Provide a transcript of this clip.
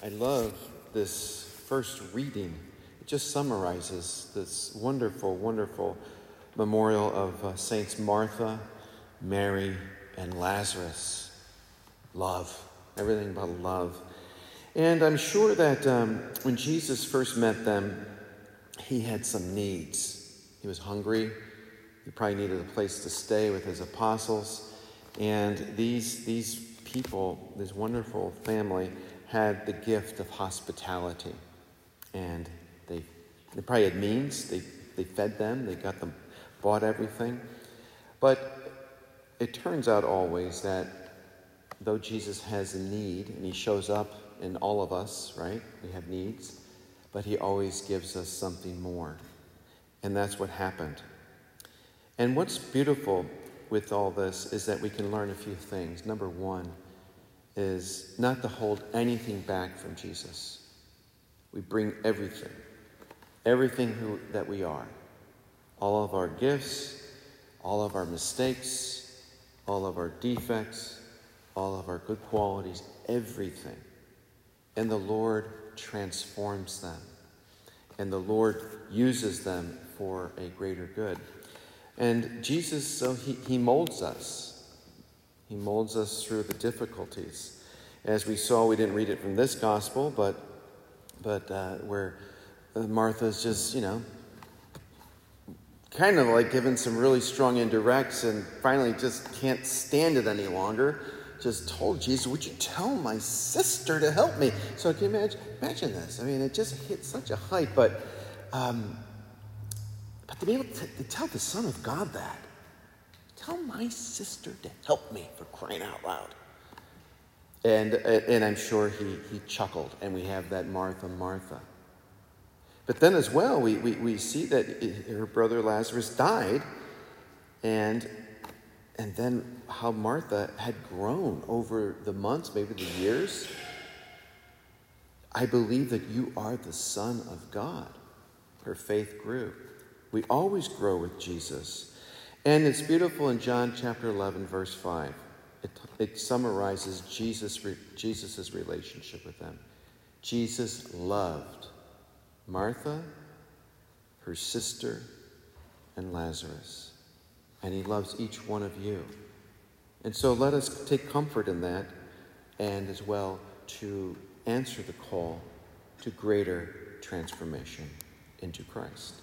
I love this first reading. It just summarizes this wonderful, wonderful memorial of uh, Saints Martha, Mary, and Lazarus. Love, everything about love. And I'm sure that um, when Jesus first met them, he had some needs. He was hungry. He probably needed a place to stay with his apostles. And these, these people, this wonderful family, had the gift of hospitality. And they, they probably had means. They, they fed them, they got them, bought everything. But it turns out always that though Jesus has a need and he shows up in all of us, right? We have needs, but he always gives us something more. And that's what happened. And what's beautiful with all this is that we can learn a few things. Number one is not to hold anything back from Jesus. We bring everything, everything who, that we are, all of our gifts, all of our mistakes, all of our defects, all of our good qualities, everything. And the Lord transforms them. And the Lord uses them for a greater good. And Jesus, so he, he molds us. He molds us through the difficulties. As we saw, we didn't read it from this gospel, but, but uh, where Martha's just, you know, kind of like given some really strong indirects and finally just can't stand it any longer. Just told Jesus, Would you tell my sister to help me? So can you imagine, imagine this? I mean, it just hit such a height, but um, but to be able to, to tell the Son of God that, tell my sister to help me for crying out loud. And, and I'm sure he, he chuckled, and we have that Martha, Martha. But then as well, we, we, we see that her brother Lazarus died, and, and then how Martha had grown over the months, maybe the years. I believe that you are the Son of God. Her faith grew. We always grow with Jesus. And it's beautiful in John chapter 11, verse 5. It, it summarizes Jesus' Jesus's relationship with them. Jesus loved Martha, her sister, and Lazarus. And he loves each one of you. And so let us take comfort in that and as well to answer the call to greater transformation into Christ.